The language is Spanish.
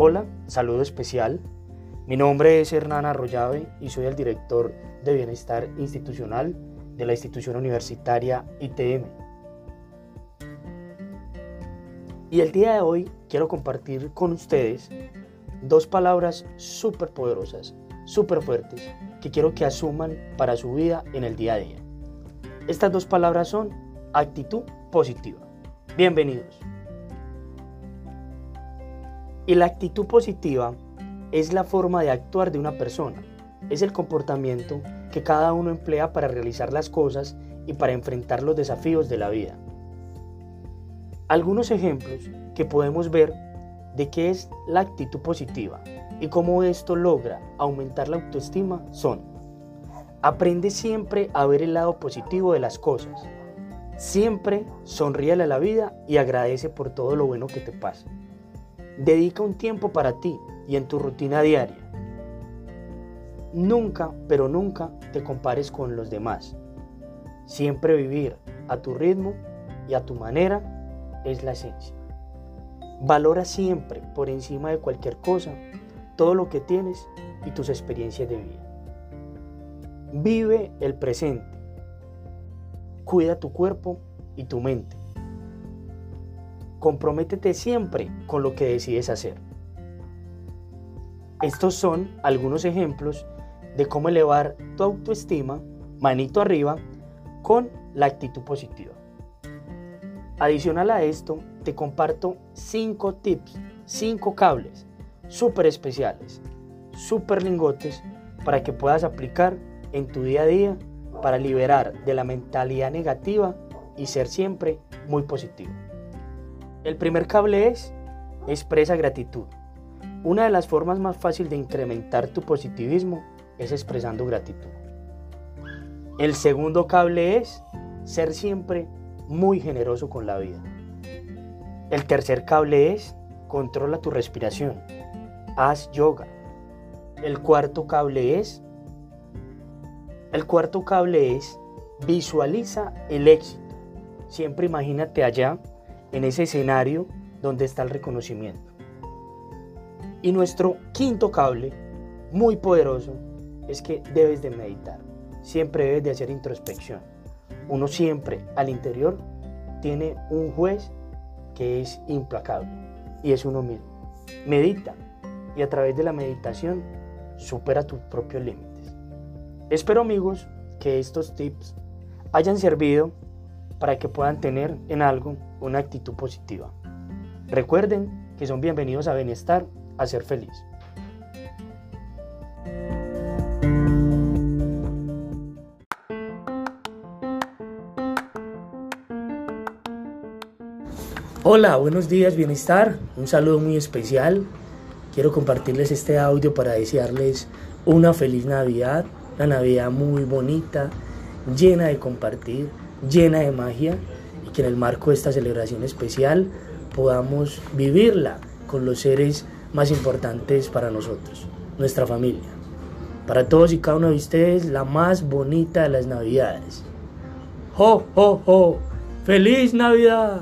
Hola, saludo especial. Mi nombre es Hernán Arroyave y soy el director de Bienestar Institucional de la institución universitaria ITM. Y el día de hoy quiero compartir con ustedes dos palabras súper poderosas, súper fuertes, que quiero que asuman para su vida en el día a día. Estas dos palabras son actitud positiva. Bienvenidos. Y la actitud positiva es la forma de actuar de una persona, es el comportamiento que cada uno emplea para realizar las cosas y para enfrentar los desafíos de la vida. Algunos ejemplos que podemos ver de qué es la actitud positiva y cómo esto logra aumentar la autoestima son Aprende siempre a ver el lado positivo de las cosas. Siempre sonríe a la vida y agradece por todo lo bueno que te pasa. Dedica un tiempo para ti y en tu rutina diaria. Nunca, pero nunca te compares con los demás. Siempre vivir a tu ritmo y a tu manera es la esencia. Valora siempre, por encima de cualquier cosa, todo lo que tienes y tus experiencias de vida. Vive el presente. Cuida tu cuerpo y tu mente. Comprométete siempre con lo que decides hacer. Estos son algunos ejemplos de cómo elevar tu autoestima, manito arriba, con la actitud positiva. Adicional a esto, te comparto 5 tips, 5 cables súper especiales, súper lingotes para que puedas aplicar en tu día a día para liberar de la mentalidad negativa y ser siempre muy positivo. El primer cable es expresa gratitud. Una de las formas más fáciles de incrementar tu positivismo es expresando gratitud. El segundo cable es ser siempre muy generoso con la vida. El tercer cable es controla tu respiración. Haz yoga. El cuarto cable es el cuarto cable es visualiza el éxito. Siempre imagínate allá en ese escenario donde está el reconocimiento. Y nuestro quinto cable, muy poderoso, es que debes de meditar. Siempre debes de hacer introspección. Uno siempre al interior tiene un juez que es implacable y es uno mismo. Medita y a través de la meditación supera tus propios límites. Espero amigos que estos tips hayan servido para que puedan tener en algo una actitud positiva. Recuerden que son bienvenidos a Bienestar, a ser feliz. Hola, buenos días, bienestar. Un saludo muy especial. Quiero compartirles este audio para desearles una feliz Navidad, una Navidad muy bonita, llena de compartir, llena de magia y que en el marco de esta celebración especial podamos vivirla con los seres más importantes para nosotros, nuestra familia. Para todos y cada uno de ustedes, la más bonita de las Navidades. ¡Ho, ho, ho! ¡Feliz Navidad!